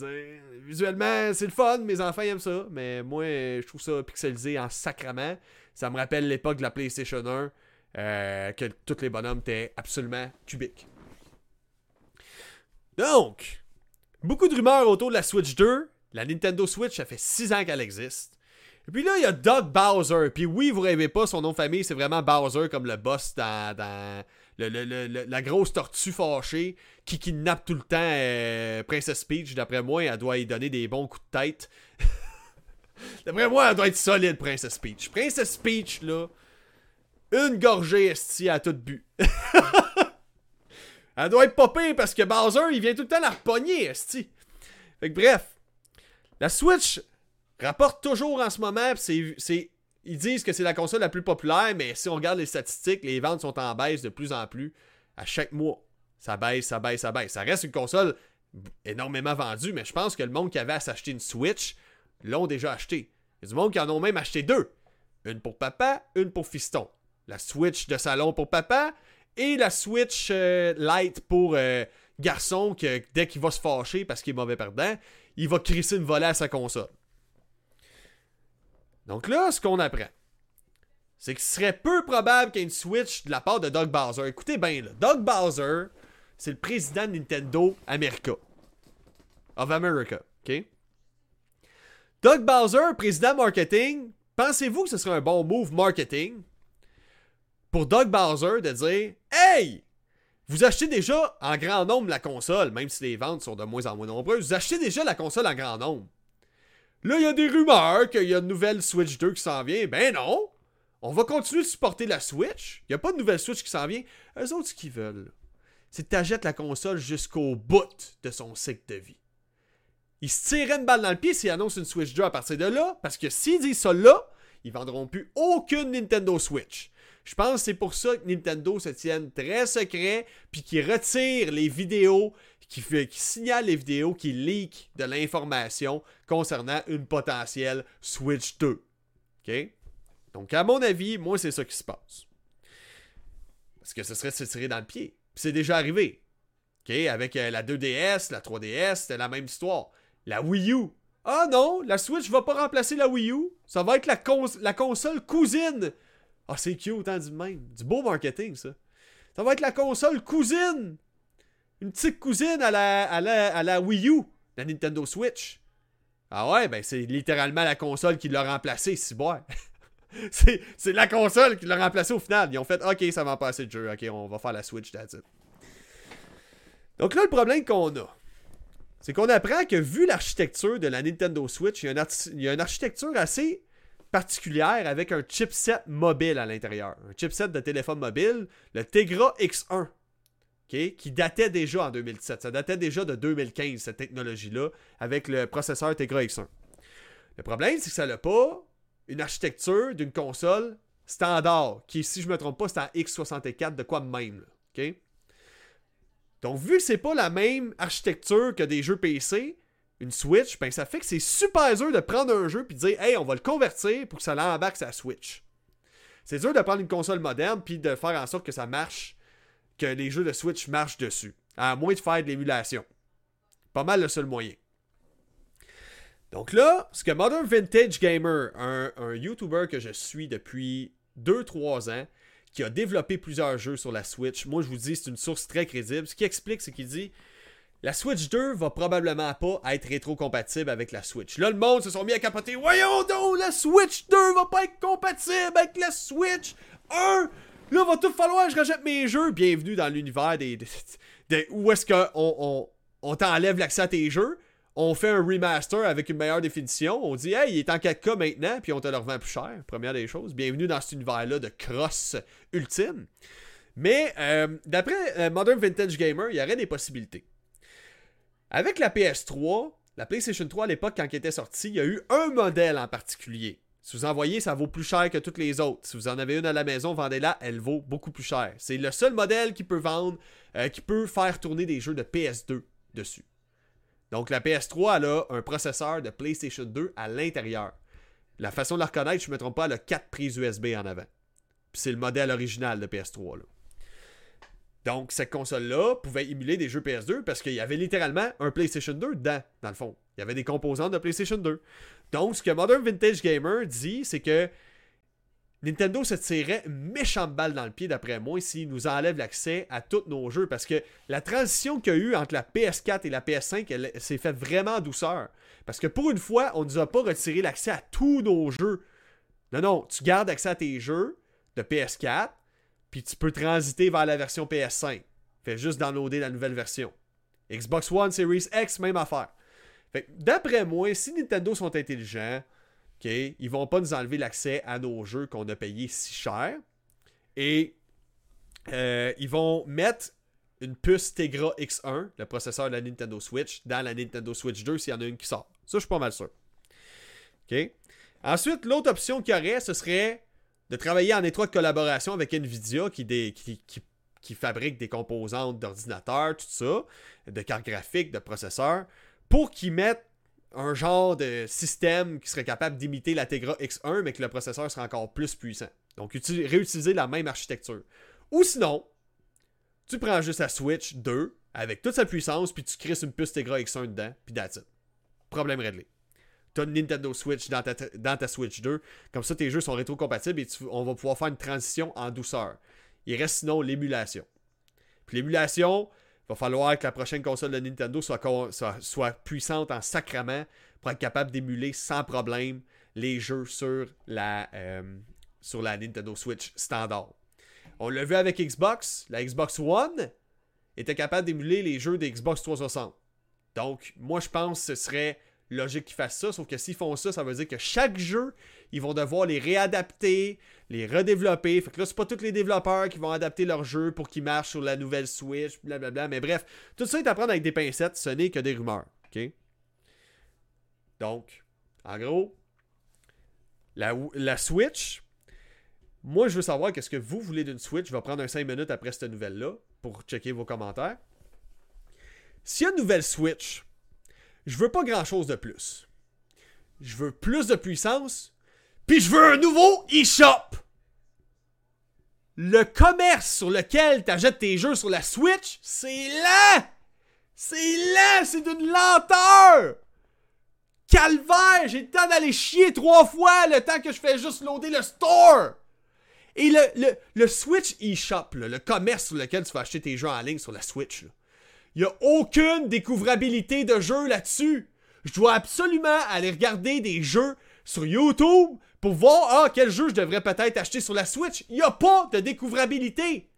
visuellement, c'est le fun, mes enfants aiment ça, mais moi, je trouve ça pixelisé en sacrament. Ça me rappelle l'époque de la PlayStation 1, euh, que tous les bonhommes étaient absolument cubiques. Donc, beaucoup de rumeurs autour de la Switch 2. La Nintendo Switch, ça fait 6 ans qu'elle existe. Et puis là, il y a Doug Bowser. Puis oui, vous rêvez pas, son nom de famille, c'est vraiment Bowser comme le boss dans, dans la grosse tortue fâchée qui kidnappe tout le temps euh, Princess Peach. D'après moi, elle doit y donner des bons coups de tête. D'après moi, elle doit être solide, Princess Peach. Princess Peach, là, une gorgée esti à tout but. elle doit être popée parce que Bowser, il vient tout le temps la repogner, esti. Fait que bref, la Switch rapporte toujours en ce moment, c'est ils disent que c'est la console la plus populaire, mais si on regarde les statistiques, les ventes sont en baisse de plus en plus à chaque mois. Ça baisse, ça baisse, ça baisse. Ça reste une console énormément vendue, mais je pense que le monde qui avait à s'acheter une Switch l'ont déjà acheté. Il y a du monde qui en ont même acheté deux. Une pour papa, une pour fiston. La Switch de salon pour papa et la Switch euh, Lite pour euh, garçon que dès qu'il va se fâcher parce qu'il est mauvais perdant, il va crisser une volée à sa console. Donc là, ce qu'on apprend, c'est qu'il serait peu probable qu'il y ait une Switch de la part de Doug Bowser. Écoutez bien, Doug Bowser, c'est le président de Nintendo America. Of America, OK? Doug Bowser, président marketing, pensez-vous que ce serait un bon move marketing pour Doug Bowser de dire Hey! Vous achetez déjà en grand nombre la console, même si les ventes sont de moins en moins nombreuses, vous achetez déjà la console en grand nombre. Là, il y a des rumeurs qu'il y a une nouvelle Switch 2 qui s'en vient. Ben non! On va continuer de supporter la Switch. Il n'y a pas de nouvelle Switch qui s'en vient. Eux autres, ce qu'ils veulent, c'est que tu la console jusqu'au bout de son cycle de vie. Ils se tireraient une balle dans le pied s'ils annoncent une Switch 2 à partir de là, parce que s'ils disent ça là, ils vendront plus aucune Nintendo Switch. Je pense que c'est pour ça que Nintendo se tienne très secret, puis qu'ils retirent les vidéos, qui, fait, qui signalent les vidéos, qui leak de l'information concernant une potentielle Switch 2. OK? Donc, à mon avis, moi, c'est ça qui se passe. Parce que ce serait se tirer dans le pied. C'est déjà arrivé. Avec euh, la 2DS, la 3DS, c'était la même histoire. La Wii U. Ah non, la Switch va pas remplacer la Wii U. Ça va être la, console cousine. Ah, c'est cute, hein, du même. Du beau marketing, ça. Ça va être la console cousine. Une petite cousine à la, à la, à la Wii U, la Nintendo Switch. Ah ouais, ben c'est littéralement la console qui l'a remplacé, si bon. c'est la console qui l'a remplacé au final. Ils ont fait OK, ça va passer le jeu. OK, on va faire la Switch, that's Donc là, le problème qu'on a, c'est qu'on apprend que vu l'architecture de la Nintendo Switch, il y, a une architecture assez particulière avec un chipset mobile à l'intérieur. Un chipset de téléphone mobile, le Tegra X1, qui datait déjà en 2017. Ça datait déjà de 2015, cette technologie-là, avec le processeur Tegra X1. Le problème, c'est que ça n'a pas une architecture d'une console standard, qui, si je ne me trompe pas, c'est en X64, de quoi même. Donc, vu que c'est pas la même architecture que des jeux PC, une Switch, ben ça fait que c'est super dur de prendre un jeu puis de dire Hey, on va le convertir pour que ça l'embarque sa Switch. C'est dur de prendre une console moderne puis de faire en sorte que ça marche, que les jeux de Switch marchent dessus. À moins de faire de l'émulation. Pas mal le seul moyen. Donc là, ce que Modern Vintage Gamer, un, YouTuber que je suis depuis 2-3 ans, qui a développé plusieurs jeux sur la Switch, moi je vous dis, c'est une source très crédible. Ce qui explique, c'est qu'il dit la Switch 2 va probablement pas être rétro-compatible avec la Switch. Là, le monde se sont mis à capoter. Voyons donc, la Switch 2 va pas être compatible avec la Switch 1. Là, va tout falloir je rachète mes jeux. Bienvenue dans l'univers des, où est-ce qu'on on, on t'enlève l'accès à tes jeux on fait un remaster avec une meilleure définition. On dit, hey, il est en 4K maintenant, puis on te le revend plus cher. Première des choses. Bienvenue dans cet univers-là de cross ultime. Mais euh, d'après euh, Modern Vintage Gamer, il y aurait des possibilités. Avec la PS3, la PlayStation 3 à l'époque, quand elle était sortie, il y a eu un modèle en particulier. Si vous en voyez, ça vaut plus cher que toutes les autres. Si vous en avez une à la maison, vendez-la, elle vaut beaucoup plus cher. C'est le seul modèle qui peut vendre, euh, qui peut faire tourner des jeux de PS2 dessus. Donc la PS3, elle a un processeur de PlayStation 2 à l'intérieur. La façon de la reconnaître, je ne me trompe pas, elle a 4 prises USB en avant. C'est le modèle original de PS3. Donc cette console-là pouvait émuler des jeux PS2 parce qu'il y avait littéralement un PlayStation 2 dedans, dans le fond. Il y avait des composantes de PlayStation 2. Donc ce que Modern Vintage Gamer dit, c'est que Nintendo se tirait méchante balle dans le pied, d'après moi, s'il nous enlève l'accès à tous nos jeux. Parce que la transition qu'il y a eu entre la PS4 et la PS5, elle, s'est faite vraiment en douceur. Parce que pour une fois, on ne nous a pas retiré l'accès à tous nos jeux. Non, non, tu gardes accès à tes jeux de PS4, puis tu peux transiter vers la version PS5. Fais juste downloader la nouvelle version. Xbox One Series X, même affaire. D'après moi, si Nintendo sont intelligents, ils Ils vont pas nous enlever l'accès à nos jeux qu'on a payés si cher. Et euh, ils vont mettre une puce Tegra X1, le processeur de la Nintendo Switch, dans la Nintendo Switch 2 s'il y en a une qui sort. Ça, je suis pas mal sûr. OK? Ensuite, l'autre option qu'il y aurait, ce serait de travailler en étroite collaboration avec Nvidia qui, qui, qui fabrique des composantes d'ordinateurs, tout ça, de cartes graphiques, de processeurs, pour qu'ils mettent un genre de système qui serait capable d'imiter la Tegra X1, mais que le processeur serait encore plus puissant. Donc, réutiliser la même architecture. Ou sinon, tu prends juste la Switch 2 avec toute sa puissance, puis tu crées une puce Tegra X1 dedans, puis that's it. Problème réglé. Tu as une Nintendo Switch dans ta, dans ta Switch 2. Comme ça, tes jeux sont rétrocompatibles et on va pouvoir faire une transition en douceur. Il reste sinon l'émulation. Puis l'émulation, il va falloir que la prochaine console de Nintendo soit, puissante en sacrament pour être capable d'émuler sans problème les jeux sur la, euh, sur la Nintendo Switch standard. On l'a vu avec Xbox, la Xbox One était capable d'émuler les jeux de Xbox 360. Donc, moi je pense que ce serait logique qu'ils fassent ça, sauf que s'ils font ça, ça veut dire que chaque jeu, ils vont devoir les réadapter, les redévelopper. Fait que là, c'est pas tous les développeurs qui vont adapter leur jeu pour qu'ils marchent sur la nouvelle Switch, blablabla. Mais bref, tout ça est à prendre avec des pincettes, ce n'est que des rumeurs. OK? Donc, en gros, La, Switch, moi, je veux savoir qu'est-ce que vous voulez d'une Switch. Je vais prendre un 5 minutes après cette nouvelle-là pour checker vos commentaires. S'il y a une nouvelle Switch, je veux pas grand-chose de plus. Je veux plus de puissance, puis je veux un nouveau eShop. Le commerce sur lequel tu achètes tes jeux sur la Switch, c'est lent! C'est lent, c'est d'une lenteur! Calvaire, j'ai le temps d'aller chier trois fois le temps que je fais juste loader le store! Et le, le, Switch eShop, le commerce sur lequel tu vas acheter tes jeux en ligne sur la Switch, il n'y a aucune découvrabilité de jeux là-dessus. Je dois absolument aller regarder des jeux sur YouTube pour voir ah, quel jeu je devrais peut-être acheter sur la Switch. Il n'y a pas de découvrabilité.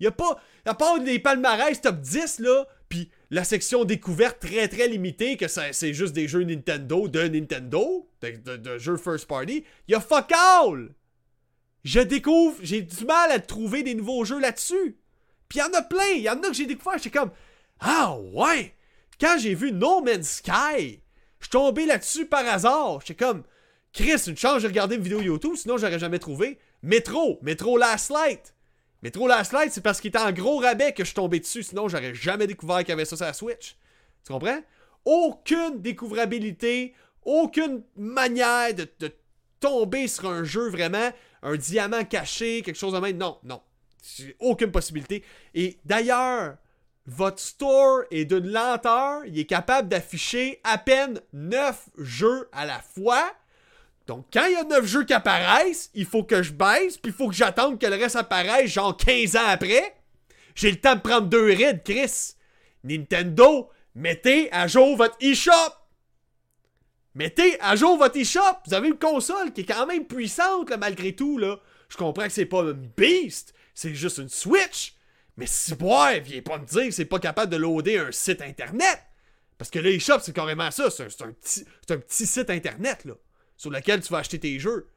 Il n'y a pas, à part les palmarès top 10, là, puis la section découverte très très limitée, que c'est juste des jeux Nintendo de Nintendo, de, jeux first party, il y a fuck all! Je découvre, j'ai du mal à trouver des nouveaux jeux là-dessus. Puis il y en a plein, il y en a que j'ai découvert, j'étais comme Ah ouais! Quand j'ai vu No Man's Sky, je suis tombé là-dessus par hasard. J'étais comme Chris, une chance de regarder une vidéo YouTube, sinon j'aurais jamais trouvé. Metro, Metro Last Light. Metro Last Light, c'est parce qu'il était en gros rabais que je suis tombé dessus, sinon j'aurais jamais découvert qu'il y avait ça sur la Switch. Tu comprends? Aucune découvrabilité, aucune manière de, de tomber sur un jeu vraiment un diamant caché, quelque chose de même. Non, non. Aucune possibilité. Et d'ailleurs, votre store est d'une lenteur. Il est capable d'afficher à peine 9 jeux à la fois. Donc, quand il y a 9 jeux qui apparaissent, il faut que je baisse, puis il faut que j'attende que le reste apparaisse, genre 15 ans après. J'ai le temps de prendre deux rides, Chris. Nintendo, mettez à jour votre eShop. Mettez à jour votre eShop. Vous avez une console qui est quand même puissante, malgré tout. Là. Je comprends que c'est pas une beast, c'est juste une Switch. Mais si boire, viens pas me dire que c'est pas capable de loader un site internet. Parce que l'eShop, c'est carrément ça. C'est un, un petit site internet, là, sur lequel tu vas acheter tes jeux.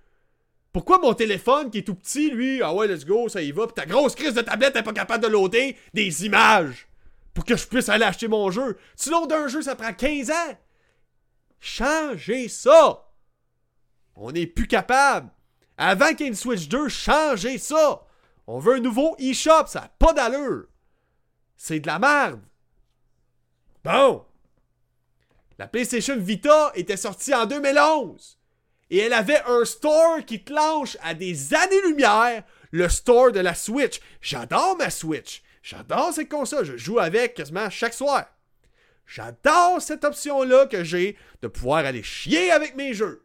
Pourquoi mon téléphone qui est tout petit, lui, ah ouais, let's go, ça y va, pis ta grosse crise de tablette est pas capable de loader des images pour que je puisse aller acheter mon jeu? Tu loads un jeu, ça prend 15 ans. Changez ça! On n'est plus capable. Avant qu'il y ait une Switch 2, changez ça! On veut un nouveau eShop, ça n'a pas d'allure. C'est de la merde. Bon. La PlayStation Vita était sortie en 2011. Et elle avait un store qui clenche à des années-lumière le store de la Switch. J'adore ma Switch. J'adore cette console. Je joue avec quasiment chaque soir. J'adore cette option-là que j'ai de pouvoir aller chier avec mes jeux.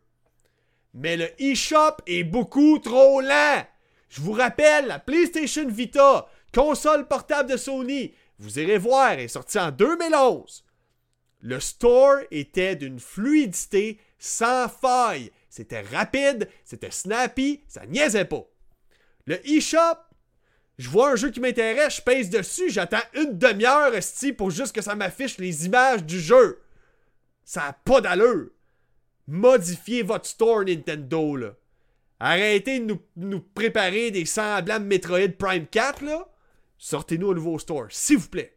Mais le eShop est beaucoup trop lent. Je vous rappelle, la PlayStation Vita, console portable de Sony, vous irez voir, est sortie en 2011. Le store était d'une fluidité sans faille. C'était rapide, c'était snappy, ça niaisait pas. Le eShop, je vois un jeu qui m'intéresse, je pèse dessus, j'attends une demi-heure, pour juste que ça m'affiche les images du jeu. Ça n'a pas d'allure. Modifiez votre store Nintendo. Arrêtez de nous, préparer des semblants de Metroid Prime 4, là. Sortez-nous un nouveau store, s'il vous plaît.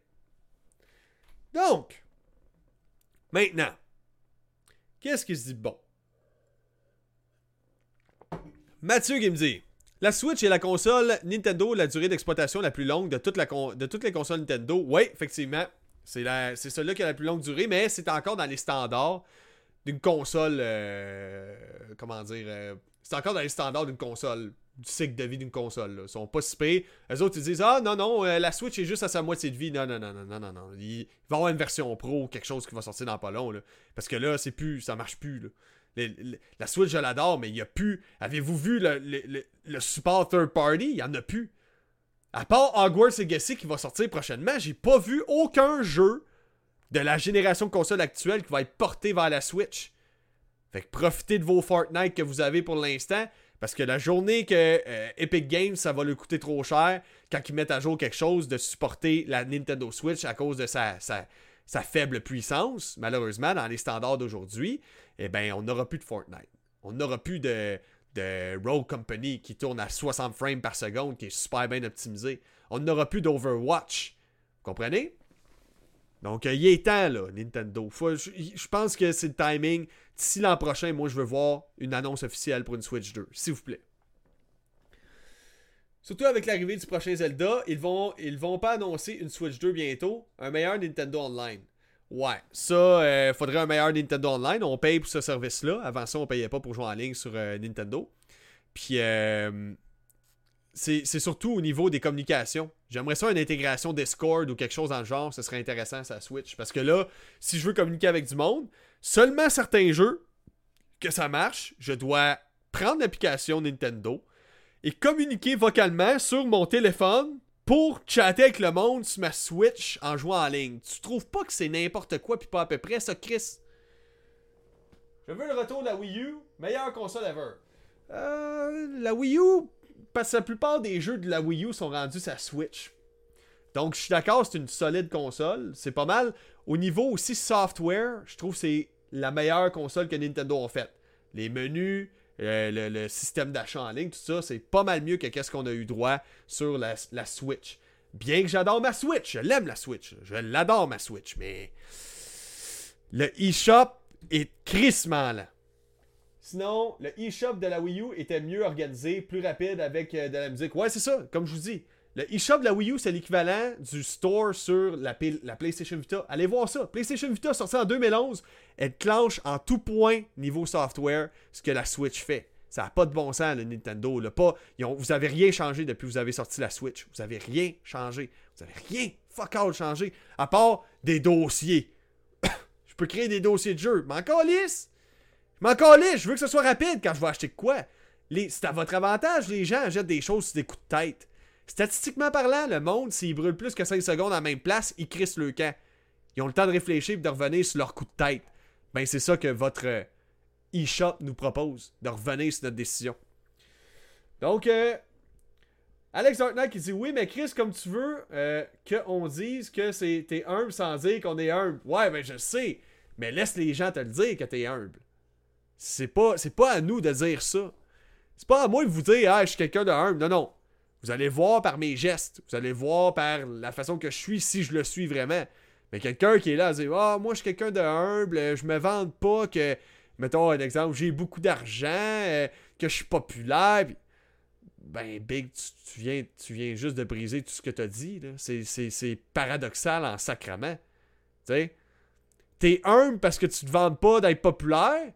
Donc, maintenant, qu'est-ce qui se dit bon? Mathieu qui me dit la Switch est la console Nintendo la durée d'exploitation la plus longue de, de toutes les consoles Nintendo. Oui, effectivement. C'est celle-là qui a la plus longue durée, mais c'est encore dans les standards d'une console. Euh, comment dire euh, C'est encore dans les standards d'une console. Du cycle de vie d'une console. Ils sont pas si pires. Les autres, ils disent Ah non, non, euh, la Switch est juste à sa moitié de vie. Non, non, non, non, non, non, non. Il, va y avoir une version pro, quelque chose qui va sortir dans pas long. Là. Parce que là, c'est plus. Ça marche plus. Là la Switch, je l'adore, mais il n'y a plus. Avez-vous vu le, support third party? Il n'y en a plus. À part Hogwarts Legacy qui va sortir prochainement, j'ai pas vu aucun jeu de la génération console actuelle qui va être porté vers la Switch. Fait que profitez de vos Fortnite que vous avez pour l'instant. Parce que la journée que euh, Epic Games, ça va lui coûter trop cher, quand ils mettent à jour quelque chose, de supporter la Nintendo Switch à cause de sa, sa faible puissance, malheureusement, dans les standards d'aujourd'hui, eh bien, on n'aura plus de Fortnite. On n'aura plus de, de Rogue Company qui tourne à 60 frames par seconde, qui est super bien optimisé. On n'aura plus d'Overwatch. Vous comprenez? Donc, il est temps, là, Nintendo. je, pense que c'est le timing d'ici l'an prochain, moi, je veux voir une annonce officielle pour une Switch 2, s'il vous plaît. Surtout avec l'arrivée du prochain Zelda, ils vont, ils vont pas annoncer une Switch 2 bientôt, un meilleur Nintendo Online. Ouais, ça, euh, faudrait un meilleur Nintendo Online. On paye pour ce service-là. Avant ça, on payait pas pour jouer en ligne sur euh, Nintendo. Puis, euh, c'est surtout au niveau des communications. J'aimerais ça une intégration Discord ou quelque chose dans le genre. Ce serait intéressant, ça Switch. Parce que là, si je veux communiquer avec du monde, seulement certains jeux que ça marche, je dois prendre l'application Nintendo et communiquer vocalement sur mon téléphone pour chatter avec le monde sur ma Switch en jouant en ligne. Tu trouves pas que c'est n'importe quoi puis pas à peu près ça, Chris? Je veux le retour de la Wii U, meilleure console ever. Euh, la Wii U, parce que la plupart des jeux de la Wii U sont rendus sur la Switch. Donc je suis d'accord, c'est une solide console. C'est pas mal. Au niveau aussi software, je trouve que c'est la meilleure console que Nintendo a faite. Les menus, euh, le, système d'achat en ligne, tout ça, c'est pas mal mieux que qu'est-ce qu'on a eu droit sur la, Switch. Bien que j'adore ma Switch, je l'aime la Switch, je l'adore ma Switch, mais le eShop est crissement là. Sinon, le eShop de la Wii U était mieux organisé, plus rapide avec euh, de la musique. Ouais, c'est ça, comme je vous dis. Le eShop de la Wii U, c'est l'équivalent du store sur la, la, PlayStation Vita. Allez voir ça. PlayStation Vita sorti en 2011, elle clenche en tout point niveau software ce que la Switch fait. Ça n'a pas de bon sens, le Nintendo. Pas, vous avez rien changé depuis que vous avez sorti la Switch. Vous avez rien changé. Vous avez rien fuck all changé. À part des dossiers. je peux créer des dossiers de jeu. Mais encore lisse. Mais encore lisse. Je veux que ce soit rapide quand je vais acheter quoi. C'est à votre avantage, les gens achètent des choses sur des coups de tête. Statistiquement parlant, le monde, s'ils brûlent plus que 5 secondes à la même place, ils crissent le camp. Ils ont le temps de réfléchir et de revenir sur leur coup de tête. Ben, c'est ça que votre euh, eShop nous propose, de revenir sur notre décision. Donc, euh, Alex Darknight qui dit Oui, mais Chris, comme tu veux euh, qu'on dise que t'es humble sans dire qu'on est humble. Ouais, ben je sais. Mais laisse les gens te le dire que t'es humble. C'est pas, pas à nous de dire ça. C'est pas à moi de vous dire Ah, je suis quelqu'un de humble. Non, non. Vous allez voir par mes gestes, vous allez voir par la façon que je suis si je le suis vraiment. Mais quelqu'un qui est là à Ah, moi je suis quelqu'un de humble, je me vante pas que, mettons un exemple, j'ai beaucoup d'argent, euh, que je suis populaire. Ben, Big, tu, viens, tu viens juste de briser tout ce que tu as dit. C'est paradoxal en sacrament. Tu sais, t'es humble parce que tu te vantes pas d'être populaire,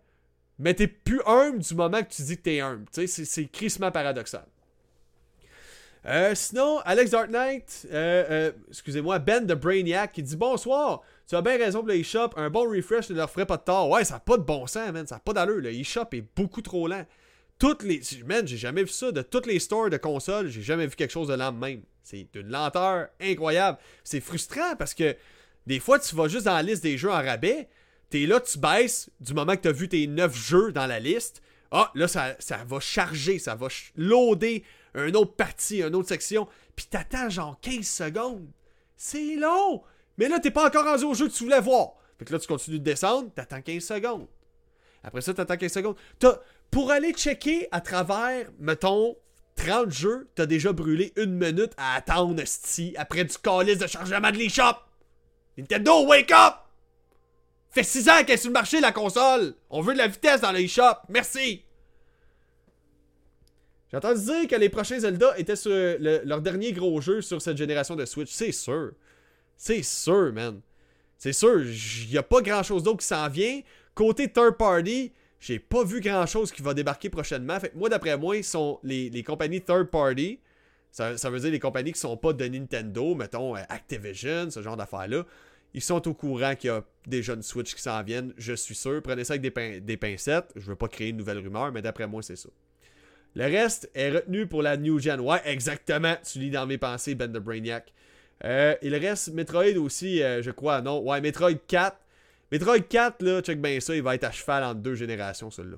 mais t'es plus humble du moment que tu dis que t'es humble. Tu sais, c'est crissement paradoxal. Euh, sinon, Alex Dark Knight, euh, euh, excusez-moi, Ben de Brainiac qui dit Bonsoir, tu as bien raison pour le eShop, un bon refresh ne leur ferait pas de tort. Ouais, ça n'a pas de bon sens, man, ça n'a pas d'allure. Le eShop est beaucoup trop lent. Toutes les. J'ai jamais vu ça. De toutes les stores de consoles, j'ai jamais vu quelque chose de lent même. C'est d'une lenteur incroyable. C'est frustrant parce que des fois, tu vas juste dans la liste des jeux en rabais. T'es là, tu baisses du moment que tu as vu tes 9 jeux dans la liste. Ah, là, ça, ça va charger, ça va loader une autre partie, une autre section, puis t'attends genre 15 secondes. C'est long! Mais là, t'es pas encore rendu au jeu que tu voulais voir. Fait que là, tu continues de descendre, t'attends 15 secondes. Après ça, t'attends 15 secondes. pour aller checker à travers, mettons, 30 jeux, t'as déjà brûlé une minute à attendre, sti, après du calice de chargement de l'eShop. Nintendo, wake up! Fait 6 ans qu'elle est sur le marché, la console. On veut de la vitesse dans l'eShop. Merci! J'ai entendu dire que les prochains Zelda étaient sur leur dernier gros jeu sur cette génération de Switch. C'est sûr. C'est sûr, man. C'est sûr. Il n'y a pas grand chose d'autre qui s'en vient. Côté third party, j'ai pas vu grand chose qui va débarquer prochainement. Moi, d'après moi, sont les, compagnies third party. Ça, veut dire les compagnies qui sont pas de Nintendo, mettons euh, Activision, ce genre d'affaires-là. Ils sont au courant qu'il y a des jeunes Switch qui s'en viennent, je suis sûr. Prenez ça avec des, pincettes. Je veux pas créer une nouvelle rumeur, mais d'après moi, c'est ça. Le reste est retenu pour la New Gen. Ouais, exactement. Tu lis dans mes pensées, Ben de Brainiac. Euh, il reste Metroid aussi, euh, je crois. Non, ouais, Metroid 4. Metroid 4, là, check bien ça, il va être à cheval en deux générations, celui-là.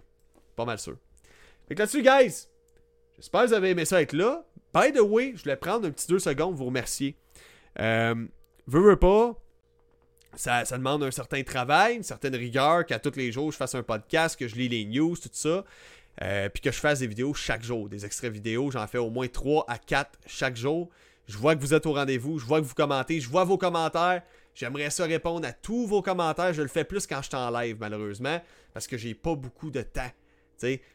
Pas mal sûr. Fait que là-dessus, guys, j'espère que vous avez aimé ça être là. By the way, je voulais prendre un petit deux secondes vous remercier. Euh, veux, pas, ça, demande un certain travail, une certaine rigueur, qu'à tous les jours je fasse un podcast, que je lis les news, tout ça. Euh, puis que je fasse des vidéos chaque jour, des extraits vidéo. J'en fais au moins 3 à 4 chaque jour. Je vois que vous êtes au rendez-vous, je vois que vous commentez, je vois vos commentaires. J'aimerais ça répondre à tous vos commentaires. Je le fais plus quand je suis en live, malheureusement, parce que j'ai pas beaucoup de temps.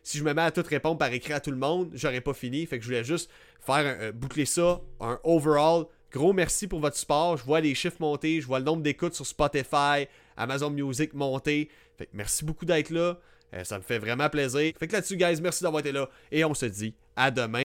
Si je me mets à tout répondre par écrit à tout le monde, j'aurais pas fini. Fait que je voulais juste faire un, boucler ça, un overall. Gros merci pour votre support. Je vois les chiffres monter, je vois le nombre d'écoutes sur Spotify, Amazon Music monter. Fait que merci beaucoup d'être là. Euh, ça me fait vraiment plaisir. Fait que là-dessus, guys, merci d'avoir été là. Et on se dit à demain.